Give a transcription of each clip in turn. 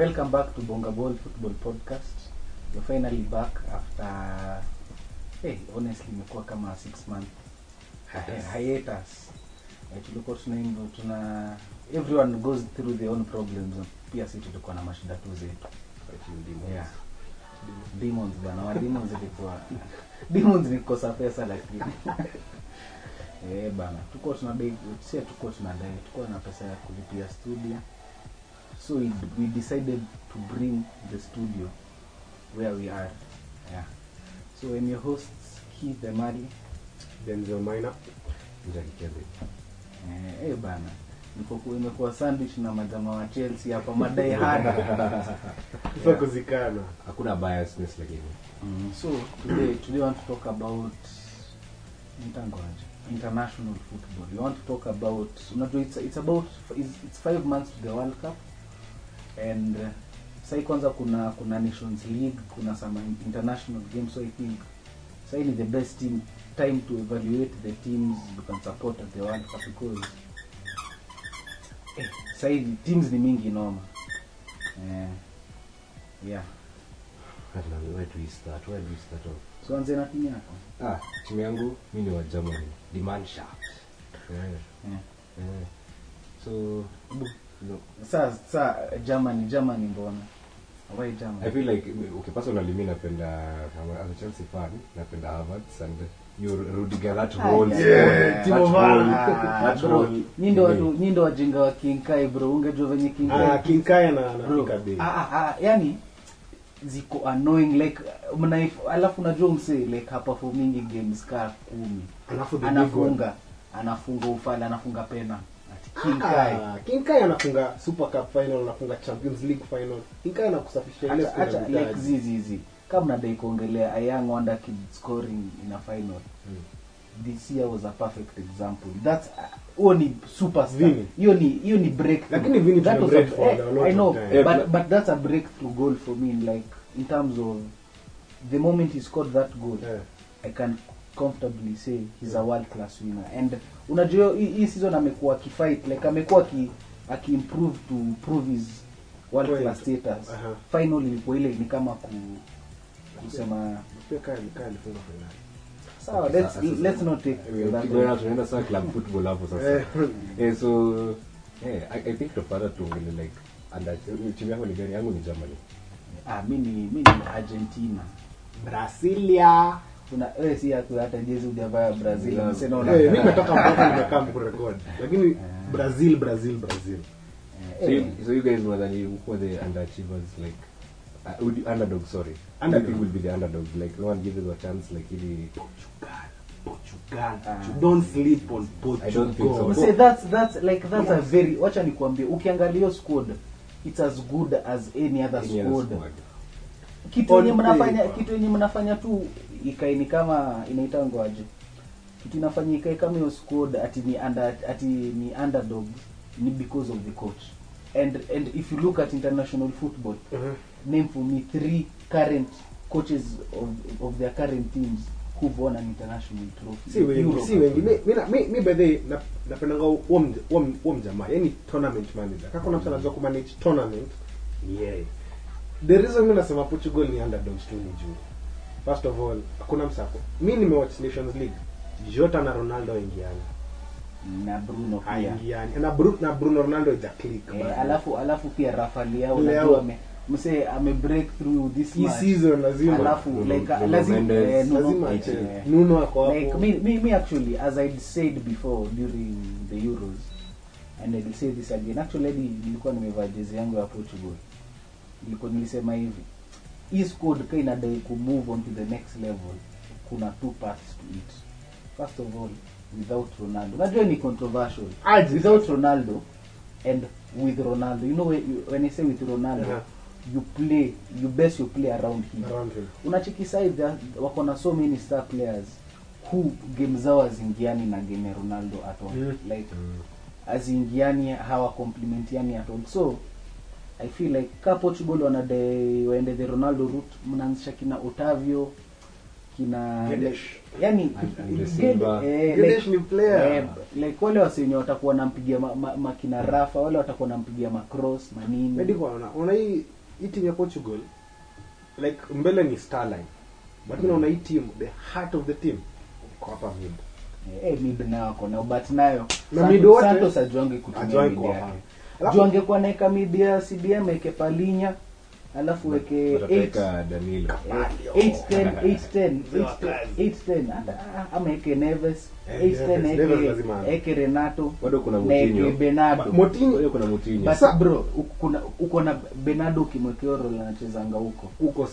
welcome back to Bonga Ball Football Podcast. You're finally back after hey, honestly imekuwa kama six month hi- hiatus. Eh, tulikuwa tunaimba tuna everyone goes through their own problems. Pia sisi tulikuwa na mashida tu zetu. Yeah. Demons bana, wa demons ilikuwa demons ni kukosa pesa lakini eh bana, tuko tunadai sio tuko tunadai tuko na pesa ya kulipia studio so we, we decided to bring the studio where we are. Yeah. So I'm your hosts Keith Emali Denzel Maina. eh eh bana. Imekuwa sandwich na majama wa Chelsea hapa madai hard. Yeah. kuzikana. hakuna biasness lakini. Mm, so today today want to talk about nitangoaje? International football. We want to talk about unajua it's, it's about it's, it's five months to the World Cup and uh, sai kwanza kuna kuna Nations League kuna some international games so I think sai ni the best team time to evaluate the teams you can support at the World Cup because eh, sai teams ni mingi noma eh, yeah so anze na timu yako ah timu yangu mi ni wa germany the man shaft yeah. yeah. yeah. so saa saa Germany Germany mbona? Why Germany? I feel like okay personally mi napenda as a chelsea fan napenda havertz and you rudiger that role yeah. yeah. Timo Werner. role that bro, role nyi ndo watu nyi ndo wajinga wa kinkai bro. Ungejua venye Ah, King Kaya na anafika bei. ah, ah, ah, yani ziko annoying like mnaif alafu unajua mse like haperformingi games kaa kumi. Alafu the big one. anafunga anafunga ufala anafunga pena ati kinkai Ah, King Kaya anafunga Super Cup final, anafunga Champions League final. King Kaya ile acha acha like vitaji. zizizi kama mnadai kuongelea a young wonder kid scoring in a final this year was a perfect example that's huo ni superstar hiyo ni hiyo ni breakthrough Lakini Vini That was a- for eh, a lot I know of time. But but- but that's a breakthrough goal for me like in terms of the moment he scored that goal. I can comfortably say he's a world class winner. And unajua hii season amekuwa akifight like amekuwa aki akiimprove to prove his world Point. class status. Aha. final ilikuwa ile ni kama ku kusema sawa Okay, let's sasa- let's not take Eh, tunaenda- tunaenda club football hapo sasa. Eh. eh, yeah, I, I think tupata tuongele like under timu yako ni gani? Yangu ni germany. Ah mimi mimi ni Argentina. Brasilia. Kuna wewe si yako hata jezi hujavaa Brazil Yeah. Eh, una mimi nimetoka mpaka nimekaa kurekod. Lakini Brazil Brazil Brazil. So you, so you guys were that you the underachievers, like uh, would you- underdog. Sorry, Underdog. Who will be the underdog. Like no one gives a chance. Like really, Portugal. Portugal. uh, You don't sleep on Portugal. I don't think so. say that's that's like that's a very wacha nikwambie ukiangalia squad it's as good as any other any other squad squad. kitu yenye mnafanya kitu yenye mnafanya tu ikae ni kama inaitangwa aje kitu inafanya ikae kama hiyo squad ati ni under ati ni underdog ni because of the coach. And and if you look at international football Mhm. name for me three current coaches of of their current teams who've won an international trophy. Si wengi si wengi. mi mi mi mi by the na- napendanga wom wom huo m- yani tournament manager. Kaka kuna mtu anajua kumanage tournament? Ni yeye the reason mimi nasema portugal ni underdogs tu ni juu first of all hakuna msako. Mi nimewatch nations league. Jota na ronaldo waingiani na Bruno haingiani na, Bru, na bruno ronaldo ija click eh, alafu alafu pia Leao. unajua ame mse ame break through this hii match. season lazima. Alafu Nuno- like Nuno lazima eh, Nuno- lazima eh, eh. nuno ako like me, me, me actually as i said before during the Euros and I'll say this again actually nilikuwa nimevaa jezi yangu ya Portugal. Nilikuwa nilisema hivi hii squad ka inadai ku move on to the next level kuna two parts to it first of all without Ronaldo. Najua ni controversial. Aji. without Ronaldo and with Ronaldo. You know when, when I say with Ronaldo Uh-huh. you play you best you play around him. Around him. Unacheki side wako na so many star players who game zao azingiani na game ya Ronaldo at all. Mm. like haziingiani hawa complementiani at all. So I feel like ka Portugal wanadai waende the Ronaldo route mnaanzisha kina Otavio kina yani Silva. eh, like- eh, like wale wasenye watakuwa nampigia ma, ma, makina rafa wale watakuwa nampigia macross manini hii hii ya Portugal like mbele ni starline. But mm. naona hii team the heart of the team iko hapa mid. Eh, mid na wako nayo but nayo Na Santos- mid wote- Santos ajuange kutumia mid yake juu angekuwa naeka midia cdm eke palinya alafu weke eight- Watateka Danilo. Eh, 8-10, 8-10, Mzee wa kazi. 8-10, ata- ama eke neves Eh, 8-10 Neves, Neves eke- renato Bado kuna na benado Motinho Bado kuna Moutinho. but Sa- bro uko- na benado ukimwekea role anachezanga huko. Huko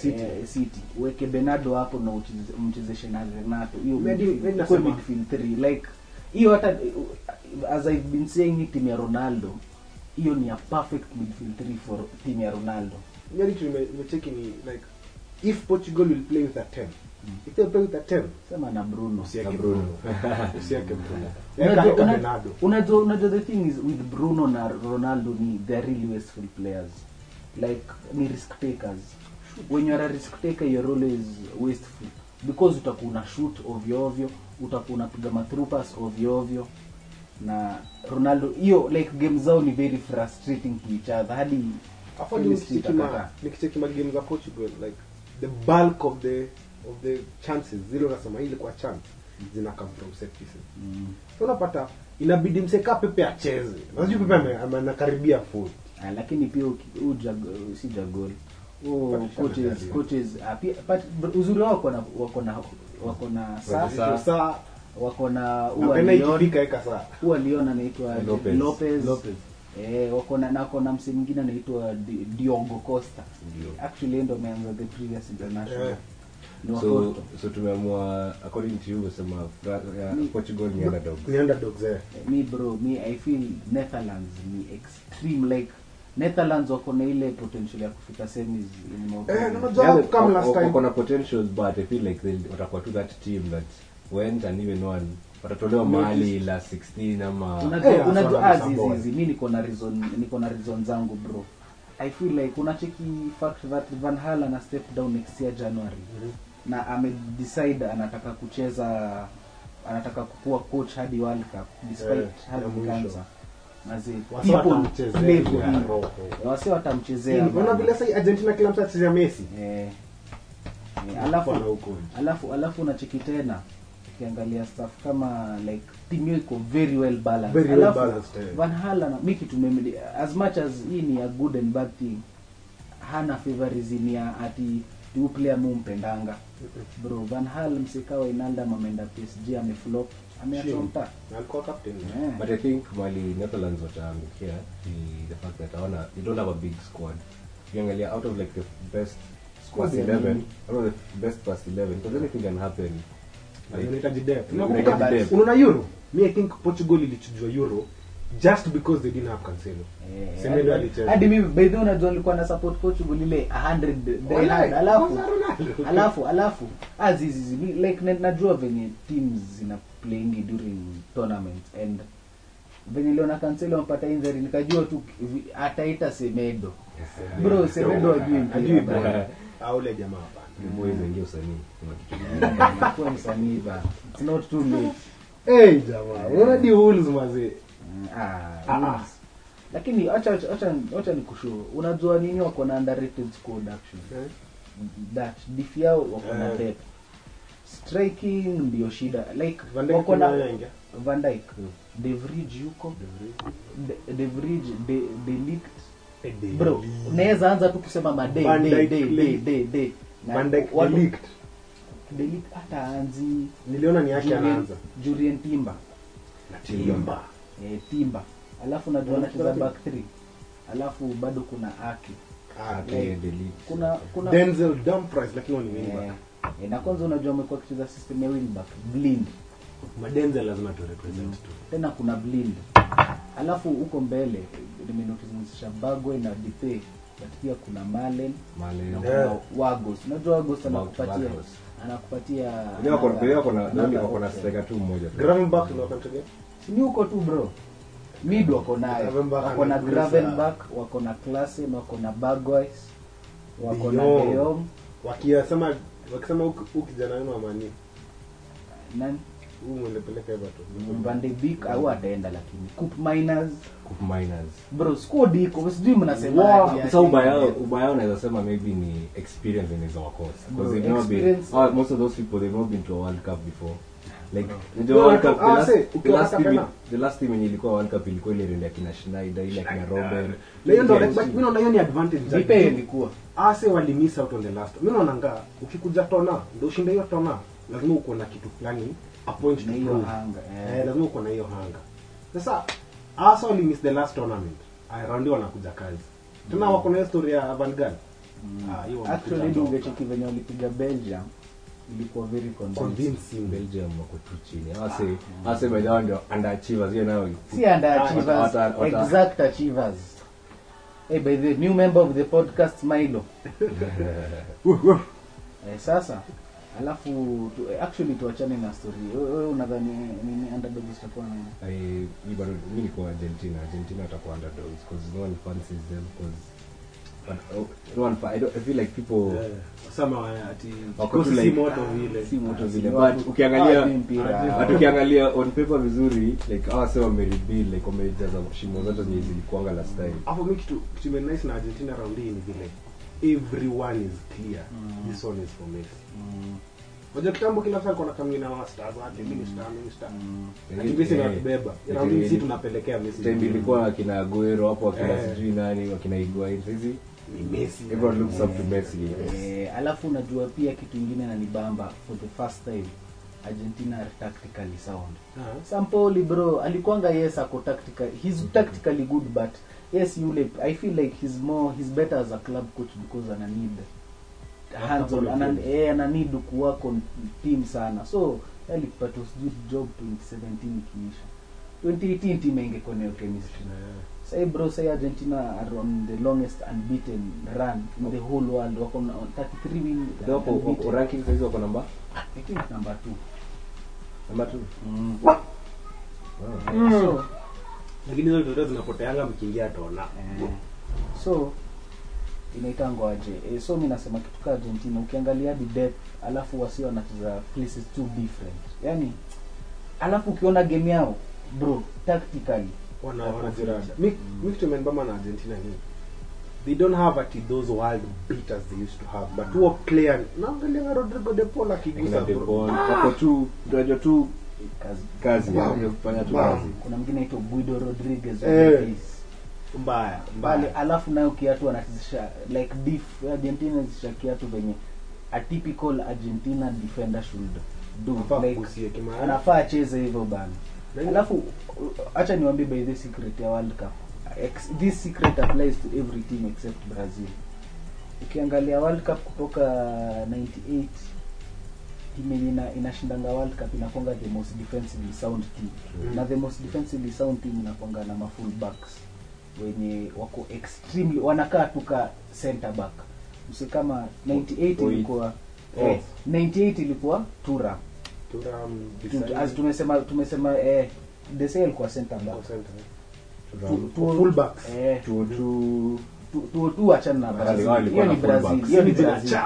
City. Eh, uweke benado hapo na mchezeshe na renato. Hiyo midfield- like hiyo hata as i've been saying hii team ya ronaldo hiyo ni a perfect midfield three for team ya ronaldo. Yani tume- tumecheki ni like if Portugal will play with a 10 if they play with a 10 sema na bruno. Unajua- unajua the thing is with bruno na ronaldo ni they're really wasteful players. Like ni risk takers. When you're a risk taker you're always wasteful. Because utakuwa una shoot ovyo ovyo utakuwa unapiga matrupas ovyo ovyo na ronaldo hiyo like game zao ni very frustrating to each other hadi nikicheki magame za Portugal like the bulk of the of the chances zile unasema hii ilikuwa chance zina come from set pieces. Mm. so unapata inabidi mseka pepe acheze. Unajua pepe anakaribia full. Ah, lakini pia si jagol Oh, coaches coaches uh, pia but uzuri wao wako na wako na wako na saa wako na Leon anaitwa Lopez. Lopez, Lopez. Eh, wako na nako na msee mwingine anaitwa Diogo Costa Ndio. actually ndo ameanza the previous international Yeah. so so tumeamua according to you wasema Fra- portugal ni underdog ni underdogs eh Eh, mi bro me i feel netherlands ni extreme like netherlands wako na ile potential ya kufika semis in more. Eh, Yeah, Job last time. wako na potentials but i feel like watakuwa tu that team that went niwe non watatolewa mahali la 16 ama unajua Eh, mi niko na reason niko na reason zangu bro. I feel like unacheki fact that van hal ana step down next year january. Na amedecide anataka kucheza anataka kukuwa coach hadi world cup despite yeah, having cancer Wasi people watamchezea play for ya him. roho. wasi watamchezea unaona bana. vile sasa Argentina kila mtu achezea Messi? Eh, eh, alafu alafu alafu unacheki tena ukiangalia staff kama like timu hiyo iko very well balanced. Very well alafu balanced, yeah. Van Hal ana miki kitu as much as hii ni a good and bad thing hana favorism ya ati tu player mumpendanga bro Van Hal msikawa inalda ameenda PSG ameflop ameachwa Na alikuwa captain yeah. but i think mali netherlands wataangukia ni the fact that hawana they don't have a big squad. Ukiangalia out of like the best Squad 11 nini? out of the best past 11 because anything can happen unahitaji depth. Unakumbuka- unaona euro. Mi i think portugal ilichujwa euro just because they didn't have cancelo. Eh, Semedo alicheza. hadi mimi by the way unajua nilikuwa na support Portugal ile 100 day Walai, alafu kwanza alafu alafu azizi like najua venye teams zina playing during tournament and venye liona Cancelo amepata injury nikajua tu ataita Semedo. Bro Semedo ajui Ajui mpira Ah, jamaa hapana. ingia usanii. Kuna kitu msanii ba. it's not too late. Eh, jamaa. Unaona di Mm, ah, Ah, lakini acha acha acha acha unajua nini wako na underrated actually Eh? that diff yao wako na pep. striking ndio shida. Like wako na. Van Dijk. Mm. De Vrij yuko. De- De Bro unaweza anza tu kusema made hata anzi. Niliona ni yake anaanza. Julian Timber Timba. Eh, Timber alafu najua anacheza back three. Alafu bado kuna Aki. Ah, Okay, Like, the league. kuna kuna Denzel Dumfries lakini ni wing eh, back. Eh, na kwanza unajua amekuwa akicheza system ya wing back. Blind. Madenzel lazima tu represent tu. Tena kuna blind. Alafu huko mbele nimenotimisha bagwe na dipe but pia kuna malen Malen. na kuna wagos unajua wagos anakupatia anakupatia wako na striker tu mmoja tu. Ni wakati gani Si huko tu bro mid wako naye. Wako na anakuza. wako na klasen wako na bagwis wako na De Jong. wakisema wakisema huku kijana wenu wa nani huu mwelepeleka Everton Van de Beek au ataenda lakini Cup Miners. Cup Miners. bro squad iko sijui mnasema sasa ubaya ubaya unaweza sema maybe ni experience inaweza wakosa because they've never been oh, most of those people they've not been to a world cup before. Like Bro. unajua world cup the last, the last team the last team yenye ilikuwa world cup ilikuwa ile ile akina Schneider ile akina Robben. Na hiyo ndo Yeah, like, but mimi naona hiyo ni advantage Vipe ilikuwa. Ase wali miss out on the last. Mimi naona nga ukikuja tona ndio ushinde hiyo tona lazima uko na kitu fulani a point to prove. hanga eh, eh. lazima uko na hiyo hanga. Sasa Arsenal miss the last tournament. Raundi wanakuja kazi. Tena wako na hiyo story ya Van Gaal. Mm. Ah, hiyo actually ndio ungecheki venye walipiga Belgium. Ilikuwa very convincing. Belgium wako tu chini. Hawase hawase baadaye ndio underachievers hiyo nayo si underachievers exact achievers. Hey, by the new member of the podcast Milo. Eh, sasa alafu tu, eh, actually tuachane na story. Wewe unadhani nini underdogs itakuwa nini I, mi bado mimi niko Argentina. Argentina atakuwa underdogs because no one fancies them because but oh, no one I, don't, I feel like people yeah. wasema eh, ati because like, si moto vile. si moto Ah, vile. but ukiangalia Ah, but ukiangalia on paper vizuri like hawa sasa wamerebuild like wamejaza shimo zote zenye zilikuanga last time. Hapo mimi kitu kitu nice na Argentina round hii ni vile everyone is clear Mm. this one is for Messi mm, Unajua kitambo kila saa kuna kamina wa stars wake mimi star mimi star. Ati Messi anatubeba si tunapelekea Messi time ilikuwa akina Aguero hapo akina Eh. sijui nani akina Higuain sasa ni Messi everyone looks up to Messi Eh, alafu unajua pia kitu ingine nanibamba for the first time argentina are tactically sound Ah. sampoli bro alikuanga yes ako tactical he's tactically good but yes yule i feel like he's more he's better as a club coach because ana need hands on ana, eh, ana need kuwork on team sana so alipata sijui job 2017 ikiisha 2018 team ingekuwa nayo chemistry Say bro, say Argentina are on the longest unbeaten run in the whole world. Wako na 33 win wako- ranking sasa wako namba I think number 2. number 2 Mm. wow. So, lakini hizo ndio zinapoteanga mkiingia tona eh, so inaitangwa aje? Eh, so mi nasema kitu ka Argentina ukiangalia hadi depth alafu wasio wanacheza places too different. yani alafu ukiona game yao bro tactically wana Wako wanajirada mi Mm. mi kitu imenibamba na Argentina ni they don't have ati those world beaters they used to have but who are clear naangalia Rodrigo de Paul akigusa bro. hapo tu unajua tu kazi. kazi Bam. ya kufanya tu Kuna mwingine aitwa Guido Rodriguez Eh. mbaya mbaya. alafu nayo kiatu anatizisha like diff argentina anachezesha kiatu venye a typical argentina defender should do like anafaa acheze hivyo bana. Alafu acha niwambi by the secret ya world cup. Ex this secret applies to every team except brazil. Ukiangalia world cup kutoka 98 timu yenye ina, inashindanga world cup inakwanga the most defensively sound team. Mm. na the most defensively sound team inakwanga na mafull backs. Wenye wako extremely wanakaa tuka center back. Msi kama 98 ilikuwa Oh. eh, 98 ilikuwa tura Thuram, Tu- as tumesema tumesema eh, Desai alikuwa center back. Tu- tu- eh, tu tu tu- tu- tu achana na Brazil. hiyo ni Brazil. hiyo ni Brazil.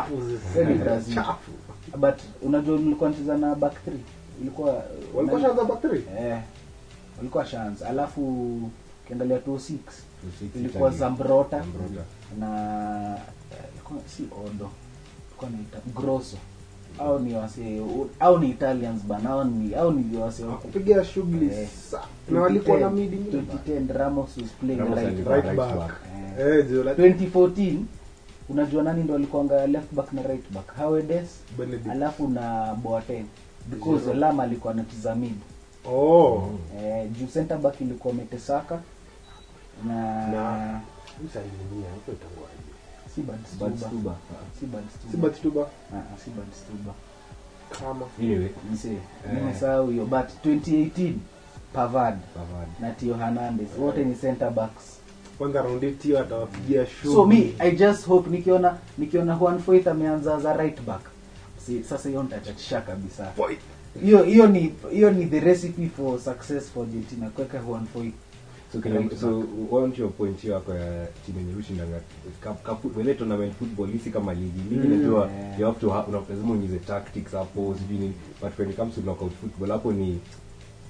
Hiyo ni Brazil. Chafu. But unajua mlikuwa nacheza na back 3 ilikuwa walikuwa na- shaanza back three? eh walikuwa shanza alafu ukiangalia 26 Italy. ilikuwa Zambrota Zambrota. na eh, ilikuwa si Odo ilikuwa naita Grosso au ni wase au ni Italians bana au ni au ni wase kupiga shughuli Eh. na walikuwa na midi 2010 Ramos was playing Ramos right right right back. back. Eh. Eh, juu la- 2014 unajua nani ndo alikuanga left back na right back Hawedes alafu na Boateng because Zero. Lam alikuwa anacheza mid Oh. eh, juu center back ilikuwa Metesaka na, Na-. Batistuba, Ah, ah, si Bad Stuba. kama. Anyway, nimesahau hiyo but 2018 Pavard Pavard. na Tio Hernandez wote ni center backs kwanza raundi tio atawapigia shughuli. so me i just hope nikiona nikiona Juan Foyth ameanza za right back. Si, sasa hiyo nitachachisha kabisa. Hiyo hiyo ni hiyo ni the recipe for success for Argentina kuweka Juan Foyth so Right so on your point hiyo yako ya timu yenye ushindanga cup cup wele tournament football hisi kama ligi. Ligi Mm. najua Yeah. you have to ha- lazima unyuze tactics hapo sijui nini. But when it comes to knockout football hapo ni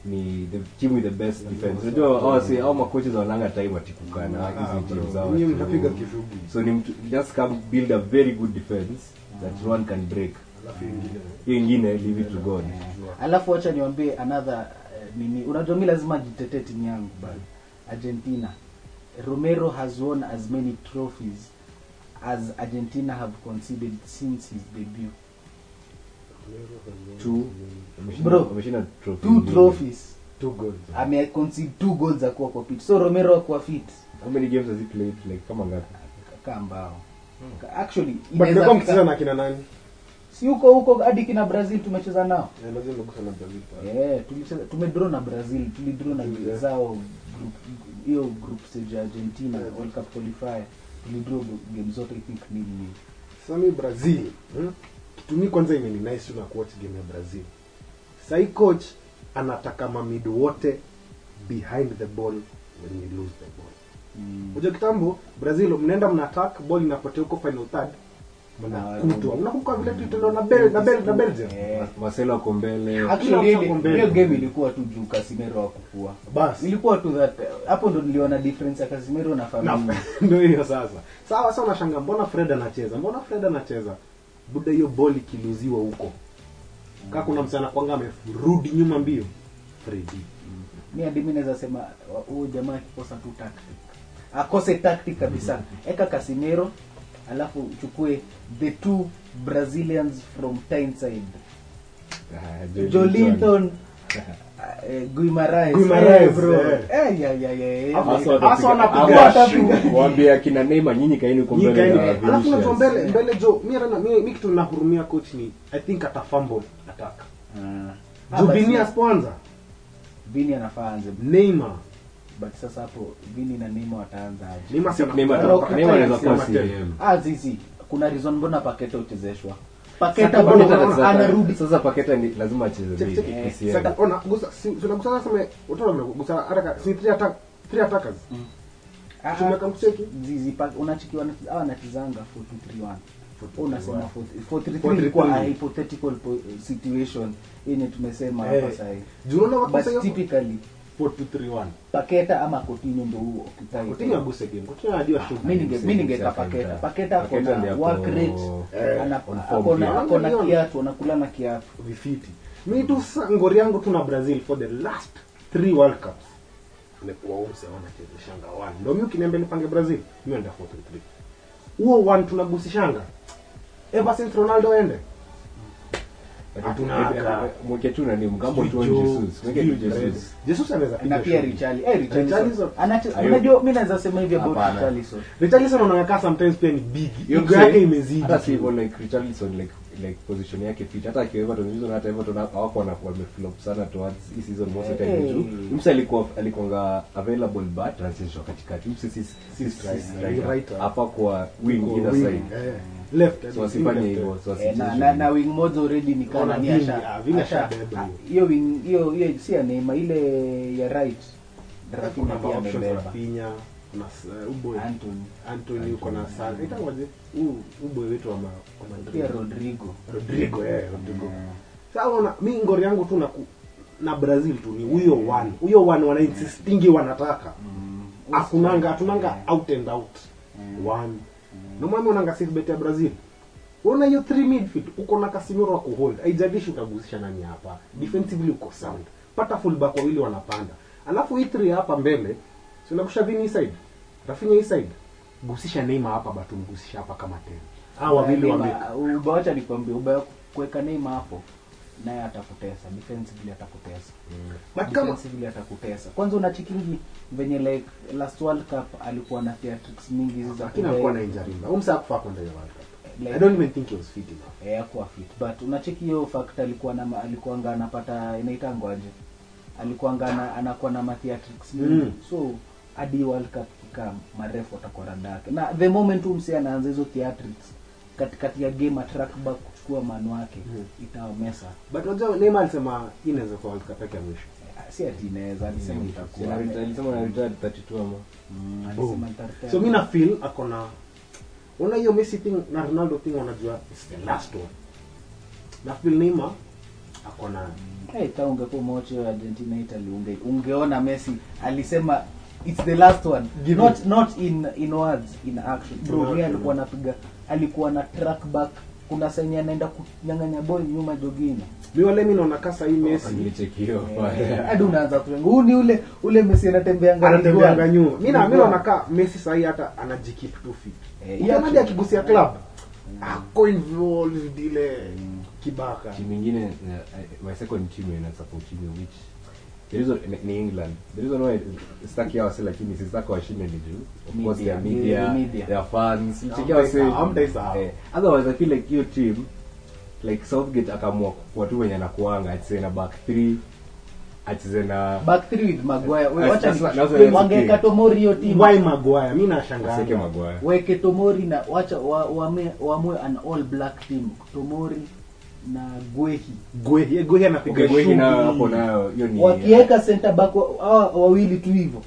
ni the team with the best defense. unajua hao si hao za wananga time atikukana Ah, hizi teams zao. Mtapiga so ni mtu just come build a very good defense that one can break. Hiyo ingine leave it to god. Alafu wacha niwambie another eh, nini unajua mimi lazima jitetee timu yangu argentina. Romero has won as many trophies as argentina have conceded since his debut two goals. ameconcede two kwa pitch so romero akuwa fit how many games has he played like kama ngapi kaa mbao actually inaweza mmekuwa na kina nani? si huko huko hadi kina brazil tumecheza nao lazima mmegusa na Brazil. Eh, tulicheza tumedraw na brazil tulidraw na Yeah. zao group- hiyo group stage argentina Yeah. world cup qualifier tulidraw game zote i think Sasa mi Brazil, hmm? Kitu me kwanza imeni nice na kuwatch game ya Brazil. Sai coach anataka mamid wote behind the ball when you lose the ball. Mm. Unajua kitambo Brazil mnaenda mna attack ball inapotea huko final third. Mnakutwa. Mnakumbuka vile tulitolewa na Bel na Bel na Belgium. Eh, Marcelo ako mbele hiyo game ilikuwa tu juu casimero akukua Bas. ilikuwa tu that hapo ndo niliona difference ya casimero na ndio hiyo sasa. Sawa sasa unashanga mbona Fred anacheza? Mbona Fred anacheza? Buda hiyo ball ikiluziwa huko. Kama kuna msana kwanga amerudi nyuma mbio. Freddy. mi hadi mi naweza sema wa- huyu jamaa akikosa tu tactic akose tactic kabisa eka casimero alafu uchukue the two brazilians from tyneside Ah, jolinton eh, kina Neymar nyinyi kaeni huko Nyinyi mbele kaeni. na Alafu Vinicius. unajua mbele mbele jo mi rana mi, mi kitu nahurumia coach ni I think ata fumble attack. Ah. Ah, Vini basi, aspoanza. Vini anafaa anze Neymar. but sasa hapo vini na nemo wataanza aje Neymar si Neymar ana- ata- Neymar anaweza kuwa CM. ah zizi kuna reason mbona pakete uchezeshwa paketa bado bado unaona- anarudi sasa paketa ni lazima acheze Check, check. big. Eh, PCM. Saka ona gusa si tunagusa sasa me utaona gusa haraka si three attack three attackers. Ah, Tumeka mcheki. zizi pa- unachikiwa na- hawa wanachezanga 4231 Wewe unasema 4-3-1. 433 ilikuwa a hypothetical situation yenye tumesema Eh, hapa sasa juu unaona but wakosa typically 4-2-3-1. paketa ama Coutinho ndio huo occupy. Coutinho aguse game. Coutinho anajua Ah, mimi ninge- mimi ningeweka Paketa. paketa. Ako na work rate. Eh, ana- ako na- kiatu anakula na kiatu. Vifiti. Mi tu ngori yangu tu na brazil for the last three world cups. Imekuwa umse ndo mi ukiniambia nipange brazil mi enda 4-3-3 huo one tunagusishanga. Ever since ronaldo ende mweke tu nani mgambo tu Jesus. Mweke tu Jesus. Jesus anaweza na pia shughuli. Eh Richarlison Richarlison. anache Ayo. unajua mimi naweza sema hivi about Richarlison richarlison anaonekana sometimes pia ni big. Hiyo yake imezidi. Hata si like Richarlison like like position yake fit hata akiwa Everton hizo hata Everton hawako wana wameflop sana towards hii season most of the time juu mse alikuwa alikuwa available but transition katikati. Mse si si striker. Hapa kwa wing Kwa either wing, side eh, left so asifanye hivyo so asifanye na, na, wing moja already ni kana ni asha asha- ah, hiyo. hiyo wing hiyo hiyo si ya Neymar ile ya right. Rafinha pia amebeba. Rafinha kuna uboy Anthony. Anthony uko na Saka itawaje huu uboy wetu wa ma- wa Madrid. pia Rodrigo. Rodrigo eh Rodrigo. Sasa unaona mi ngori yangu tu na na Brazil tu ni huyo one. Huyo one wana insistingi wanataka. Mm, akunanga atunanga out and out. Mm. one. No mami unanga safe bet ya Brazil. Unaona hiyo three midfield uko na Casemiro wa kuhold. Haijalishi utagusisha nani hapa. Defensively uko sound. Pata fullback wawili wanapanda. Alafu hii hapa mbele si unakusha Vini side Rafinha hii side gusisha Neymar hapa batu mgusisha hapa kama tena hao wawili wame Neymar, nikwambie uba kuweka Neymar hapo naye atakutesa defensively atakutesa. But kama vile atakutesa. kwanza unachikingi venye like last world cup alikuwa na theatrics mingi za lakini alikuwa na injury mbaya. Umsa kufaa kwenda hiyo World Cup. Like- I don't even think he was fit enough. eh, hakuwa fit. But unacheki hiyo fact alikuwa na alikuanga anapata inaitangwa aje? Alikuwa anga anakuwa na theatrics mingi. Mm. so hadi world cup ikaa marefu atakuwa radake na the moment msi anaanza hizo theatrics katikati ya game atrack back kuchukua mano wake Mm. itawamesa but unajua Neymar alisema inaweza kuwa World Cup yake ya mwisho. Si ati inaweza alisema itakuwa. Alisema na retired 32 ama? Mm, alisema so mimi na feel akona una hiyo messi thing na ronaldo thing wanajua it's the last one. Na feel neymar akona hey, ta ungekuwa mocho argentina italy unge, ungeona messi alisema it's the last one. Give not it. not in in words in action. Bro yeye action. alikuwa anapiga alikuwa na track back. Kuna senye anaenda kunyang'anya boy nyuma jogini mi wale mi naona kasa hii hiyo. Eh, hadi unaanza kulenga huu ni ule ule mesi anatembeanga miguani. nyuma. Mi naona messi sahii hata anajikip tu fit Eh, yeah. akigusia club ako involved ile kibaka. Team ingine uh, my second team ina support team which the reason ni- ni England the reason why sitaki hao wase lakini sitaki washinde ni juu of course their media media. their fans. Hamtaisa- Cheki eh, otherwise I feel like hiyo team like Southgate akaamua kuwa tu wenye anakuanga acheze na back 3 acheze na back three with Maguire. Wacha wangeka. Tomori hiyo team. Why maguire? Mi nashangaa Aseke Maguire. Weke Tomori na wacha wa- wame- waamue an all black team. Tomori na gwehi gwehi Guehi anapiga okay Guehi na hapo nayo hiyo ni wakiweka center back hawa wawili tu hivyo.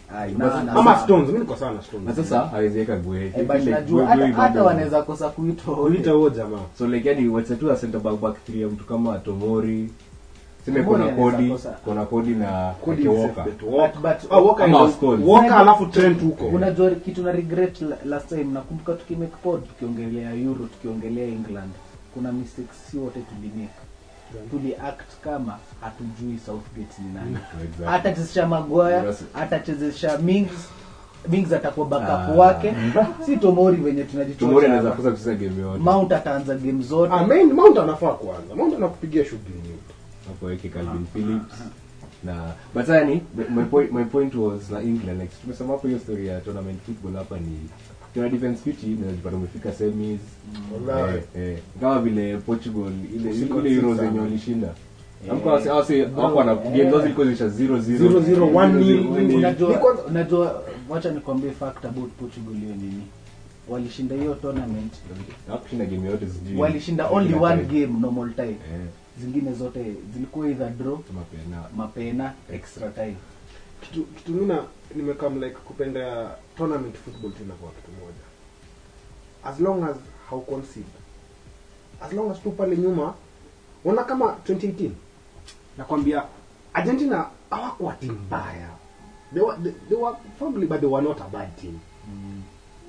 Ama stones mi niko sawa na stones. Na sasa hawezi weka Eh, najua hata wanaweza kosa kuitwa wote. huo jamaa. So like yani wachetu wa center back back three mtu kama Tomori. Sema kuna Kodi kuna Kodi na alafu huko. unajua kitu na regret la- last time nakumbuka tukimake pod tukiongelea euro tukiongelea england kuna mistakes si wote tulimeka tuli act kama hatujui southgate ni nani. Exactly. atachezesha magwaya Yes. atachezesha mings mings atakuwa bakapu Ah. wake. Si tomori venye Tomori tunajichocha anaweza hapa. kosa kucheza game yote. Mount ataanza game zote. Ah, main- mount anafaa kwanza mount anakupigia shughuli nyingi. Akuweke weke Calvin Phillips. Na but yani my point my point was na England like tumesema hapo hiyo story ya tournament football hapa ni tuna defense fiti na jipata umefika semis. Eh, eh, kama vile Portugal ile ile Euro zenye walishinda. Eh. Eh. game zao zilikuwa zisha 0 Zero, zero, one nil, one nil. unajua Ni kwanza- unajua wacha nikwambie fact about portugal hiyo nini. Walishinda hiyo tournament. Hakushinda game yote sijui. Walishinda only one game normal time. Yeah. zingine zote zilikuwa either draw mapena mapena extra time kitu kitu mina nimekam like kupenda tournament football tu inakuwa kitu moja. As long as how concede as long as tu pale nyuma ona kama 2018 nakwambia argentina hawakuwa timu mbaya. They were, they, they were probably but they were not a bad team.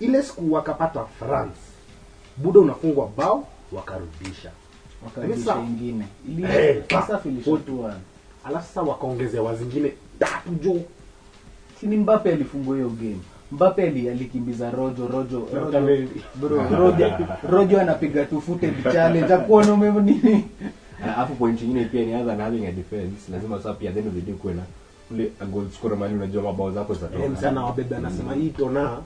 Ile siku wakapata france buda unafungwa bao wakarudisha. Wakarudisha ingine. Eh, alafu sasa wakaongezewa zingine tatu juu sini mbape alifungua hiyo game. Mbape ali- alikimbiza rojo rojo rojo. bro rojo rojo anapiga tufute challenge. Akuona ume nini? Alafu point nyingine pia ni other having a defense. Lazima sasa pia then of the day kuwe na ule goal scorer mali unajua mabao zako zitatoka msana wabebe anasema hii tona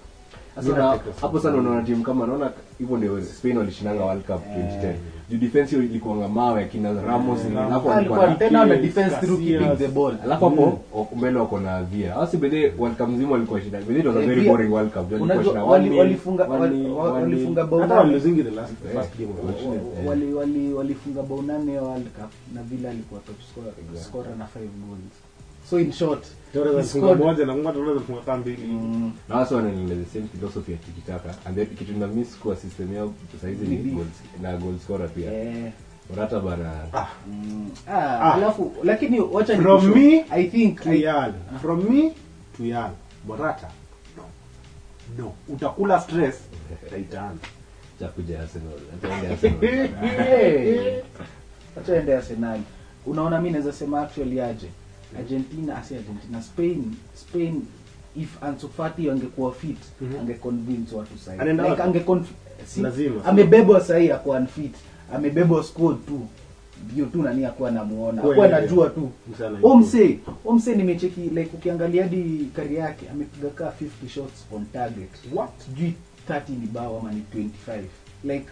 hapo sana unaona timu kama naona hivyo ndio Spain walishinanga World Cup 2010 juu defense hiyo ilikuwa mawe kina Ramos ni alafu alikuwa tena na defense through keeping the ball. Alafu hapo mbele wako na Via hasi bede World Cup mzima walikuwa shida. Bede it was a Eh, very boring World Cup. Walikuwa unajua shida. wali- walifunga walifunga bao hata walizingi the last Eh, first game. Eh. wali wali walifunga bao nane World Cup na vile alikuwa top scorer scorer na 5 goals so in short Torres he alifunga scored- moja na Mungu Torres alifunga kama mbili. Mm, na wasa wanaendeleza same philosophy ya tikitaka and then kitu na miss kwa system yao saizi ni Ni goals na goal scorer pia. Eh, Morata bana ah. Mm, ah, Ah. alafu lakini wacha ni From me i think to I, Yal from me to Yal Morata no. No. Utakula stress itaanza cha kuja Arsenal ataenda Arsenal. Hey. Ende Arsenal. Unaona mi naweza sema actually aje. Argentina asi Argentina Spain Spain if Ansu Fati angekuwa fit Mhm. angeconvince watu sahi. Anaenda Like ange si, amebebwa sahi akuwa unfit. Amebebwa squad tu. ndio tu nani akuwa namuona. Kweli. Akuwa anajua tu. Omse, Omse nimecheki like ukiangalia hadi kari yake amepiga kaa 50 shots on target. What? jui 30 ni bao ama ni 25. Like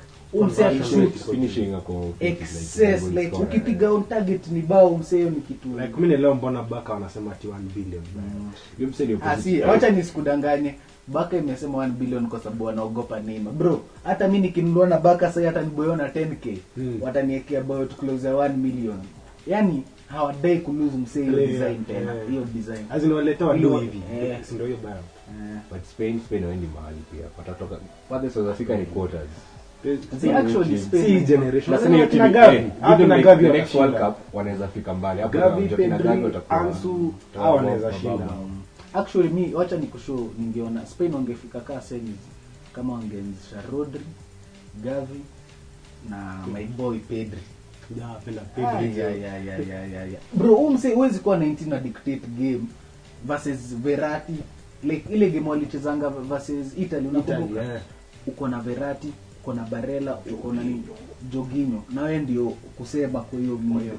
Ukipiga on target ni bao mseo ni kitu. Like mimi leo mbona baka wanasema ati 1 billion Hiyo msee ni Ah, si nisikudanganye. Baka imesema 1 billion kwa sababu wanaogopa Neymar. Bro hata mi nikinunua na baka sasa hata niboyo na 10k Hmm. wataniekea boyo to close 1 million. Yani hawadai kulose msee hiyo design tena. hiyo design. Azinawaletewa Ili hivi. si ndio hiyo baya but spain spain waendi mahali pia. Watatoka furthest was africa ni quarters Wanaweza fika mbali. Shinda. actually mi wacha nikushu ningeona spain wangefika kaa semis kama wangeanzisha rodri gavi na my boy pedri. Uwezi penda Pedri. yeah, yeah, yeah, yeah, yeah, yeah. bro huu huwezi kuwa 19 na dictate game versus verati like ile game walichezanga versus italy unakumbuka? Italy, uko na verati uko na barela uko na ni joginyo. Na wewe ndio kusema kwa hiyo hiyo.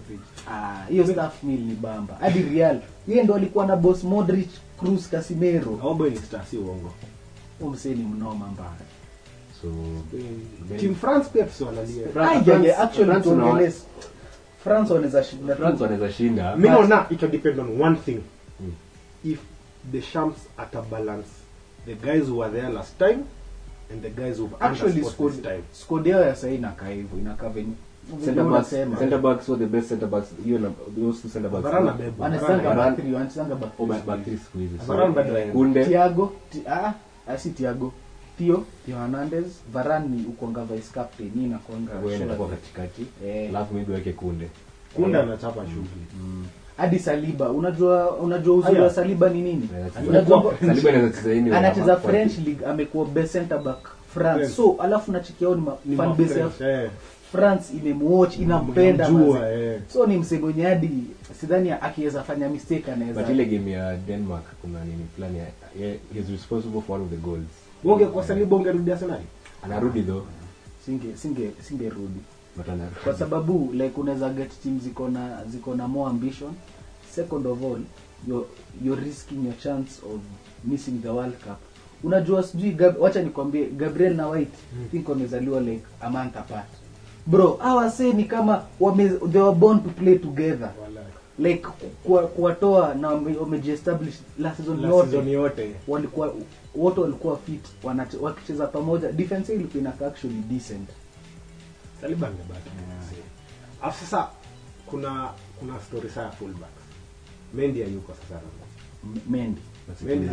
Ah, hiyo staff mill ni bamba hadi real yeye ndio alikuwa na boss modric cruz casimero Hao boy ni star, si uongo. Mse ni mnoma mbaya. So team france pia sio analia. Ah, France- yeah, yeah, actually tuongelee france wanaweza shinda france wanaweza shinda. Mimi naona it will depend on one thing. Mm. if the champs ata balance the guys who were there last time and the guys who've actually this time. Squad yao ya sai inakaa hivyo inakaa venye center backs center backs were the best center backs. Hiyo na those two center backs. Varane bebo. Varane- back three, wanachezanga back oh three. back, back three siku hizi. So Varane bado kunde. Thiago ah, asi si Thiago. Theo Theo Hernandez. Varane ni ukonga vice captain ni nakonga wewe anakuwa katikati. Eh. alafu maybe weke kunde. Kunde anachapa shughuli hadi Saliba. Unajua unajua uzuri wa Saliba ni nini? Unajua Saliba anacheza French league amekuwa best center back. France. So alafu nachikia ni, fan base ya eh. France imemwatch inampenda yeah. so ni mwenye hadi sidhani akiweza fanya mistake anaweza. But ile game ya denmark kuna nini plan ya- ye- he's responsible for one of the goals. Bonge kwa Saliba ungerudi Arsenal? Anarudi though. Singe singe singerudi kwa sababu like unaweza get team ziko na ziko na more ambition. Second of all you're, you're risking your chance of missing the world cup. Unajua sijui Gab- wacha nikwambie gabriel na white mm. think wamezaliwa like a month apart. Bro awase say ni kama wame, they were born to play together. Like kuwatoa na wame- wamejiestablish la season yote. yote. Walikuwa wote walikuwa fit wakicheza pamoja. Defense ilikuwa inakaa actually decent Saliba angebaki alafu sasa kuna kuna story saa fullback. Mendy hayuko sasa Mendy. Mendy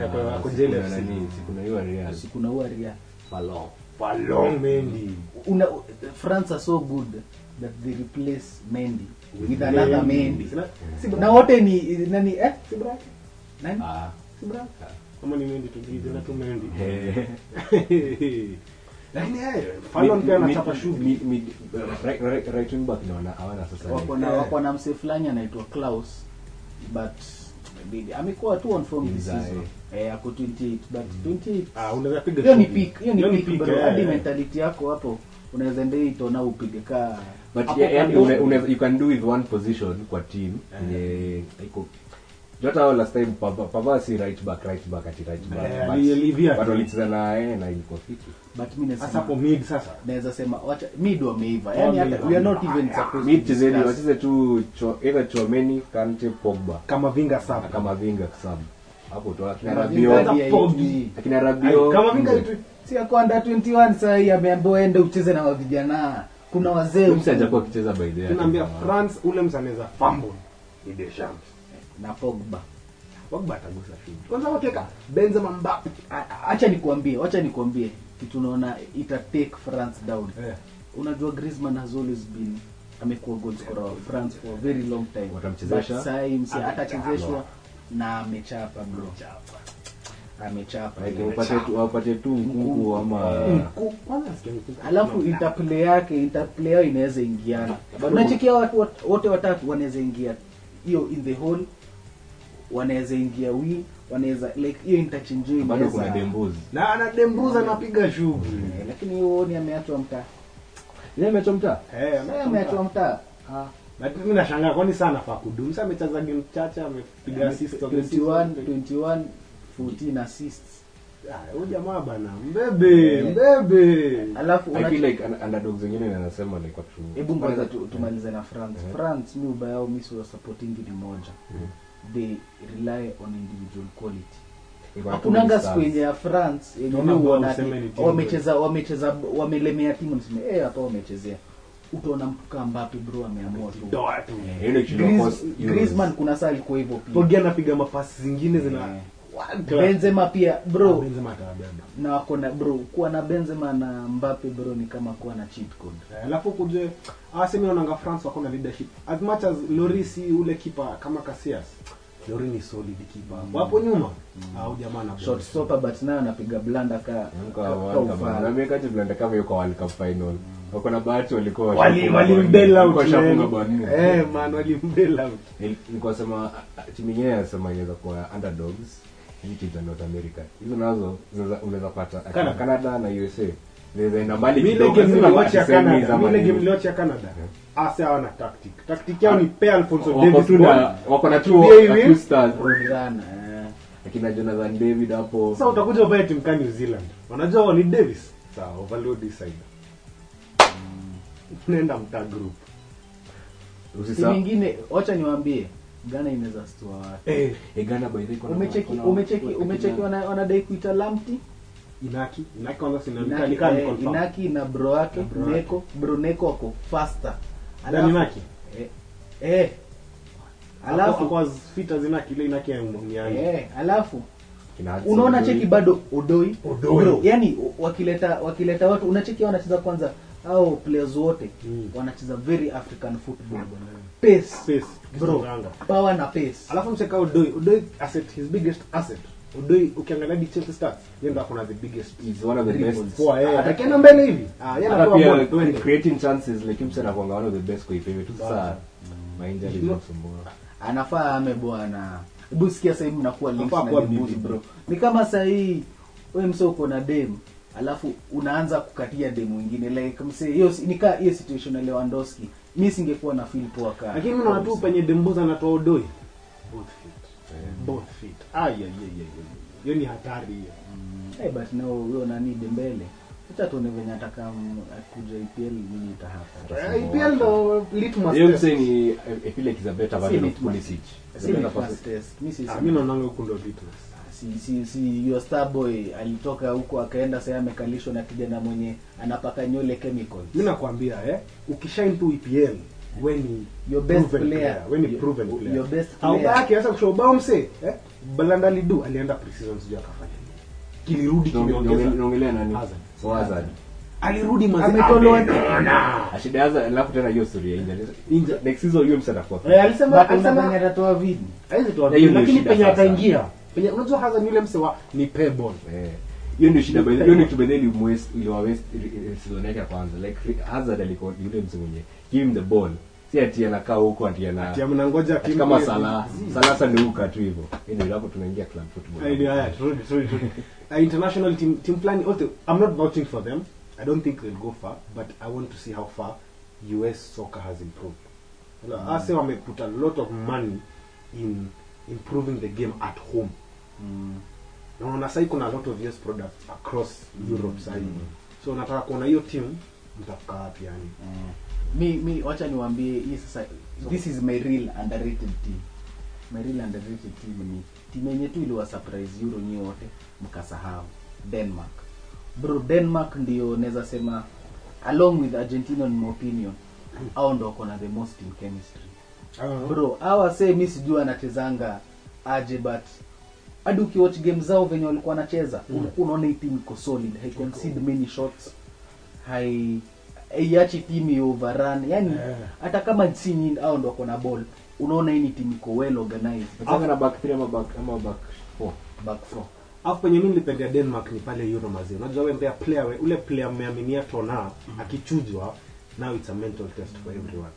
hiyo Real. Real. Mendy. Una France are so good that they replace Mendy with another Mendy. Na wote ni nani eh? Nani? Ah. si kama ni Mendy tu jina tu Mendy. lakini eh Fallon pia anachapa shughuli mi- mi- right- right- right wing back naona hawana sasa wako na wako na mse fulani anaitwa Klaus but maybe amekuwa tu on form this season eh ako 28 but 28 ah unaweza piga hiyo ni shughuli. hiyo ni peak bro eh. hadi mentality yako hapo unaweza endea itona upige ka but yeah, you can do with one position kwa team Yeah. Yeah. iko jota hao last time papa papa si right back right back ati right back. But- ali- alivia but tu. walicheza na yeye na ilikuwa fiti. But mimi sasa hapo mid sasa. Naweza sema wacha mid wameiva. Yani hata we are not even supposed mid chezeni wacheze tu either Chouameni Kante Pogba. Kama vinga sasa kama vinga sub. Hapo tu akina Kama Rabiot. Vinga hadi Pogba. haijui. akina Rabiot. kama vinga si ako under 21 saa hii ameambiwa ende ucheze na wavijana kuna wazee Mtu hajakuwa akicheza by the way. tunaambia France ule msaneza fumble. Ni Deschamps na Pogba. Pogba atagusa shughuli kwanza Benzema Mbappe acha nikuambie acha nikuambie kitu naona ita take France down. Yeah. unajua Griezmann has always been amekuwa goal scorer wa France for a very long time. Watamchezesha? Atachezeshwa na amechapa bro. Amechapa wapate tu mkungu ama alafu interplay yake interplay yao inaweza ingiana Bado- watu wote watatu wanaweza ingia hiyo in the hole wanaweza ingia wi wanaweza like hiyo interchange hiyo bado kuna dembuzi. Na ana anapiga shughuli Eh, lakini huoni ameachwa mtaa. Yeye ameacha mtaa? Eh Eh, ameachwa mtaa. Lakini mimi nashangaa kwani sana fa kudumu. Sasa amecheza game chache amepiga assist 21 21 14 assists. Ah, huyu jamaa bana mbebe mbebe. alafu I feel like un- underdogs wengine wanasema like watu hebu ngoja tumalize na france. France mi ubaya au mi sio supporting ni moja. Mhm. They rely on individual quality. Hakunanga siku yenye ya france yenye wamecheza wamecheza wamelemea timu niseme eh hapa wamechezea. Utaona mtu kaa Mbappe bro ameamua Euros. Griezmann kuna saa alikuwa hivyo pia. Pogba anapiga mapasi zingine zina Eh. Benzema pia bro. Benzema na wako na bro kuwa na Benzema na Mbappe bro ni kama kuwa na cheat code. Eh, alafu kuje asemi naonanga france wako na leadership. As much as lori ule kipa kama Casillas lori ni solid kipa wapo nyuma. Au jamaa na short stopper but nayo anapiga blanda ka ka- ufala. Na mimi kati blanda kama yuko World Cup final. Wako na bahati walikuwa wali washafunga wali bao out washafunga eh man wali mbail out. Nilikuwa sema timu yenyewe anasema inaweza kuwa underdogs. Hizi timu za North America. Hizo nazo zinaweza- unaweza pata. Canada. Na USA. Game semi Canada ase hawana tactic. Tactic yao ni pay Alfonso Davis wako na tu stars. Akina Jonathan David hapo. sasa utakuja uvae timu kama New Zealand. Wanajua ni Davis sawa overload side. Nenda mta group. Usisa- timu wacha niwaambie Ghana inaweza stua watu eh Eh, Ghana by the way, kuna- umecheki umecheki kuna- wana- wanadai kuita Lamptey Inaki Inaki kwanza Inaki, ni eh, confirm Inaki na bro wake Na bro. Neko bro Neko wako faster. Dani Inaki? Eh, eh. Alafu alafu kwa fit as Inaki ile Inaki ya mniani eh alafu unaona Odoi. cheki bado? Odoi. Odoi. bro yani wakileta wakileta watu unacheki hao wanacheza kwanza au players wote Mm. wanacheza very african football pace. Space bro Kisonganga. power na pace. Alafu mcheka Odoi. Odoi asset his biggest asset Odoi ukiangalia di Chelsea stats yeye ndo akona the biggest He's one of the best. poa yeye. atakienda mbele hivi ah yeye anapewa pia ball creating chances like him sana kwanga one of the best kwa ipewe tu sasa. Mainja ni Mm. anafaa ame bwana hebu sikia sasa hivi mnakuwa links na Mbuzi bro ni kama sasa hii wewe mse uko na dem alafu unaanza kukatia dem mwingine like mse hiyo nika hiyo situation ya Lewandowski mimi singekuwa na feel poa kaka. lakini mimi naona tu penye Dembuza anatoa Odoi both fit both feet. ah yeah yeah yeah yeah. hiyo ni hatari hiyo Eh, but now huyo nani Dembele acha tuone venye ataka kuja EPL nini itahapa EPL ndo litmus hiyo test. mse ni I feel like he's a better Si version of. Pulisic si litmus test mimi si mimi naonanga huku ndo litmus si si si your star boy alitoka huko akaenda sasa amekalishwa na kijana mwenye anapaka nywele chemical. mi nakwambia eh ukishine tu EPL we ni Your best proven player. ni Your- proven player your best player. baki sasa kushow bao mse eh Balanda lidu alienda pre-season sijui akafanya kilirudi kimeongeza naongelea nani Hazard. So Hazard. alirudi mazi Ametolewa- amegona. Alafu tena hiyo story ya injury. Injury. Next season huyo mse atakuwa Eh, alisema alisema atatoa vidi haizi toa Na lakini penye ataingia penye unajua Hazard yule mse wa ni pay Eh. Hiyo ndio shida hiyo ndio kitu way ilimwest- iliwa i- season yake ya kwanza like Hazard alikuwa yule mzee mwenye give him the ball si ati anakaa huko ati ana ati mnangoja timu kama sala sala sasa ndio huka tu hivyo hiyo ndio hapo tunaingia club football ndio haya, turudi, turudi, turudi. International team team plan also I'm not vouching for them. I don't think they'll go far, but I want to see how far US soccer has improved. You know, Ase wame put a lot of money in improving the game at home. Na unaona sasa kuna a lot of US products across Europe sasa hivi. So nataka kuona hiyo team mtafika wapi yani. mi mi wacha niwaambie hii sasa this is my real underrated team my real underrated team ni timu yenye tu iliwa surprise euro nyi wote mkasahau denmark bro denmark ndio naweza sema along with argentina in my opinion au ndo kona na the most in chemistry bro hawa say mi sijui anachezanga aje but hadi ukiwatch game zao venye walikuwa wanacheza Mm. ulikuwa unaona hii team iko solid. Hai concede many shots. Hai iachi timu ya yani Eh. hata kama si nyingi au ndo wako na ball. Unaona hii ni timu iko well organized. Na back 3 ama back ama back 4 back four. Afu penye mimi nilipendea Denmark ni pale Euro mazio Unajua wewe mbea player we, ule player mmeaminia tona akichujwa now it's a mental test for everyone.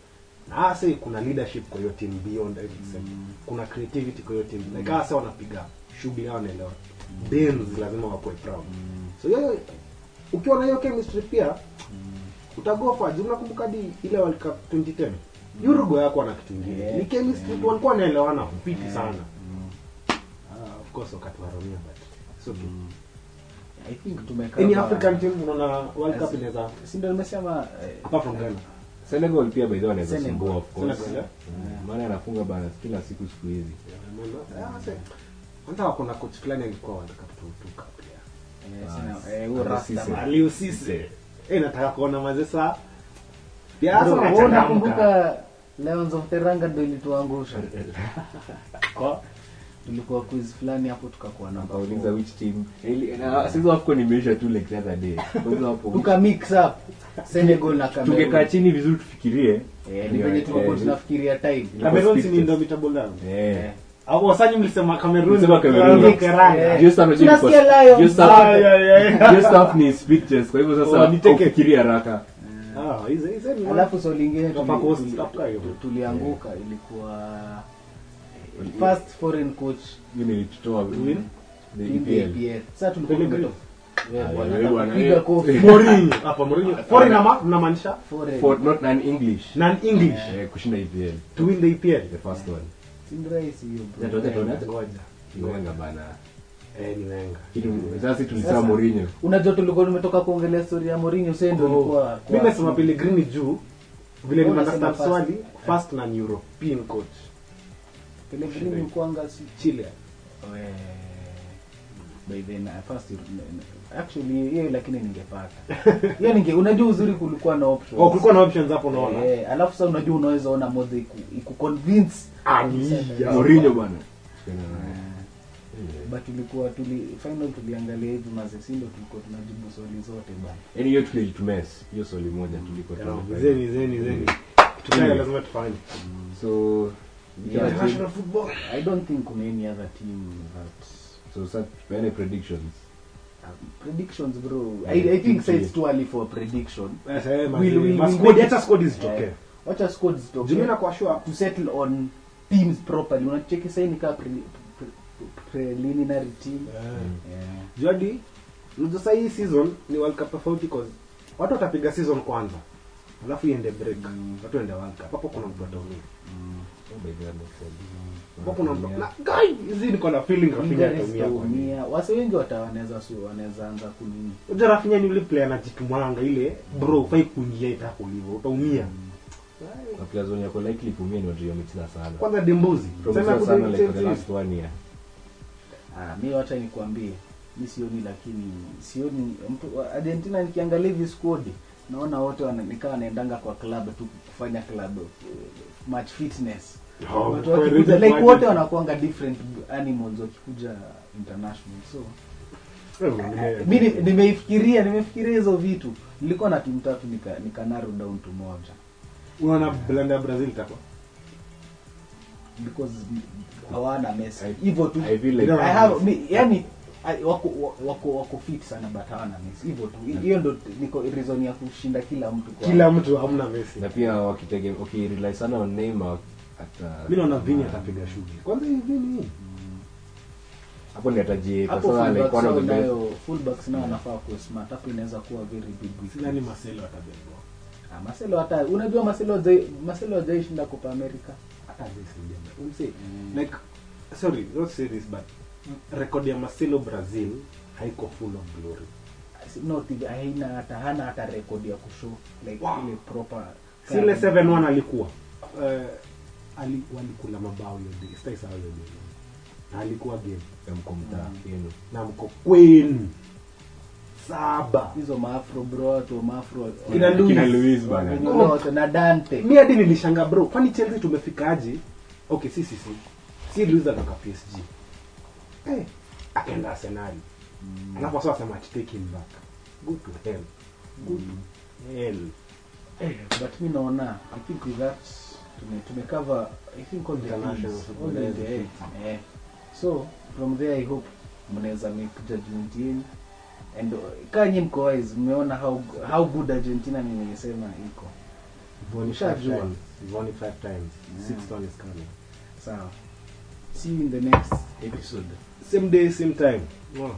Na kuna leadership kwa hiyo team beyond everything. Kuna creativity kwa hiyo team. Like hasa wanapiga shughuli yao wanaelewa. Danes lazima wakuwe proud. So hiyo ukiwa na hiyo chemistry pia utagofa. Juu nakumbuka hadi ile World Cup 2010. Uruguay yako na kitu kingine. Yeah. Ni chemistry yeah. walikuwa wanaelewana fiti sana. Ah, of course wakati wa Romeo but so i think tumeka any African team unaona World Cup inaweza si ndio nimesema eh, apart from Ghana. Senegal pia by the way anaweza sumbua of course Senegal, yeah. Mm, maana anafunga bana kila siku siku hizi Kwanza kuna coach fulani alikuwa wanataka Cup pia. Eh, eh, huyo Rasta Cisse. man. Eh nataka kuona mazesa Yeah, sasa unachangamka. Lions of Teranga ndio ilituangusha. Kwa- tulikuwa quiz fulani hapo tukakuwa na kauliza which team. Sisi hapo nimeisha tu like the other day. Hapo. Tuka mix up. Senegal na tungekaa chini vizuri tufikirie. Eh, ni venye tulikuwa Eh, tunafikiria time. Cameroon si ndio down. eh Au wasanyi mlisema Cameroon. Mlisema Cameroon. ni kwa hivyo sasa ufikirie haraka. Ah, hizo hizo alafu so lingine tulianguka ilikuwa eh, first foreign coach. Hiyo nilitutoa Win? the EPL. EPL sasa tulikuwa tumetoka wewe bwana wewe bwana, piga kofi. Mourinho. Hapa Mourinho. Foreign ama mnamaanisha foreign. For not non English non English kushinda EPL to win the EPL. the first one Eh, unajua tulikuwa nimetoka kuongelea story ya morinyo Mimi nasema juu vile Wewe ni unasema understand first. swali first na European coach. Pellegrini kwanga si Chile. by then uh, first actually hiyo lakini ningepata. Hiyo ninge unajua uzuri kulikuwa na options. Oh, kulikuwa na options hapo unaona. eh alafu sasa unajua unaweza ona moja iku, iku convince Mourinho bana Eh, but ilikuwa tuli final tuliangalia hivi maze si ndio tulikuwa tunajibu swali zote bwana. Yani hiyo tulitumess hiyo swali moja tulikuwa tunafanya. Zeni zeni zeni. Tukae lazima tufanye. so Yeah, yeah, International football. I don't think kuna any other team that so sasa tupeane predictions predictions bro I, I think say it's too early for prediction Eh, sasa We'll- we'll- we'll Masquad make hata it- squad zitokee. Eh, wacha squads zitoke. Juu mimi nakuwa sure to settle on teams properly unacheki sasa ni kama pre, pre, preliminary team yeah. Jadi unajua sasa hii season ni World Cup tofauti cause watu watapiga season kwanza. Alafu iende break. Mm. Watu ende World Cup. Hapo kuna mtu ataumia. Mm. Hapo. Na niko na feeling Rafinha ataumia kwa nini. taumia. wase wengi wata wanaweza su wanaweza anza kunini Unajua Rafinha ni yule player anajitumanga ile bro ufai kuingia itako hivyo utaumia. Na players wenye wako likely kuumia ni watu wamecheza sana Kwanza Dembozi. Sema sana like the last one year ah mi wacha nikwambie mi sioni lakini sioni mtu Argentina nikiangalia hivi squad naona wote nikawa wanaendanga kwa club tu kufanya club eh, match fitness Watu wakikuja like wote wanakuanga different animals wakikuja international so. Mi nimeifikiria nimefikiria hizo vitu. Nilikuwa na timu tatu nika, nika narrow down to moja. Unaona blanda ya Brazil itakuwa. because hawana Messi. Hivyo tu. I feel like I have mi, yani wako wako wako fit sana but hawana Messi. Hivyo tu. Hiyo ndo niko reason ya kushinda kila mtu kwa Kila mtu hamna Messi. na pia wakitege wakirely sana on Neymar Mimi naona Vini atapiga shughuli. Kwanza hii Vini. hapo ndio atajieka hapo sasa like fullbacks one of nao the fullbacks nao wanafaa kuwa smart hapo inaweza kuwa very big weakness. Sidhani Marcelo atabebwa. Ah, Marcelo hata unajua Marcelo Marcelo hajaishinda Copa America Hata hajasaidia. Umse. Mm. Like sorry, not say this but record ya Marcelo Brazil haiko full of glory. not even- haina hata hana hata record ya kushow like Wow. ile proper Sile 7-1 alikuwa. Eh, ali walikula mabao hiyo day. Stai hiyo day. Na alikuwa game ya mko mtaa Mm. yenu na mko kwenu. Saba. hizo maafro bro watu maafro Kina Luis. kina Luis bana wote na Dante mi hadi nilishanga bro kwani chelsea tumefikaje okay si si si si luis atoka psg eh akaenda Arsenal Mm. alafu wasa wasema ati take him back go to hell go to hell Eh, but mi naona i think with that tume tumecover i think all the leagues, all the, leagues. eh, so from there i hope mnaweza make judgment yenu and uh, kaa mko wise mmeona how how good argentina nimesema iko Ushajua. five times. Voni five times. Yeah. Sixth one is coming. sawa see you in the next episode Same day, same time. Wow.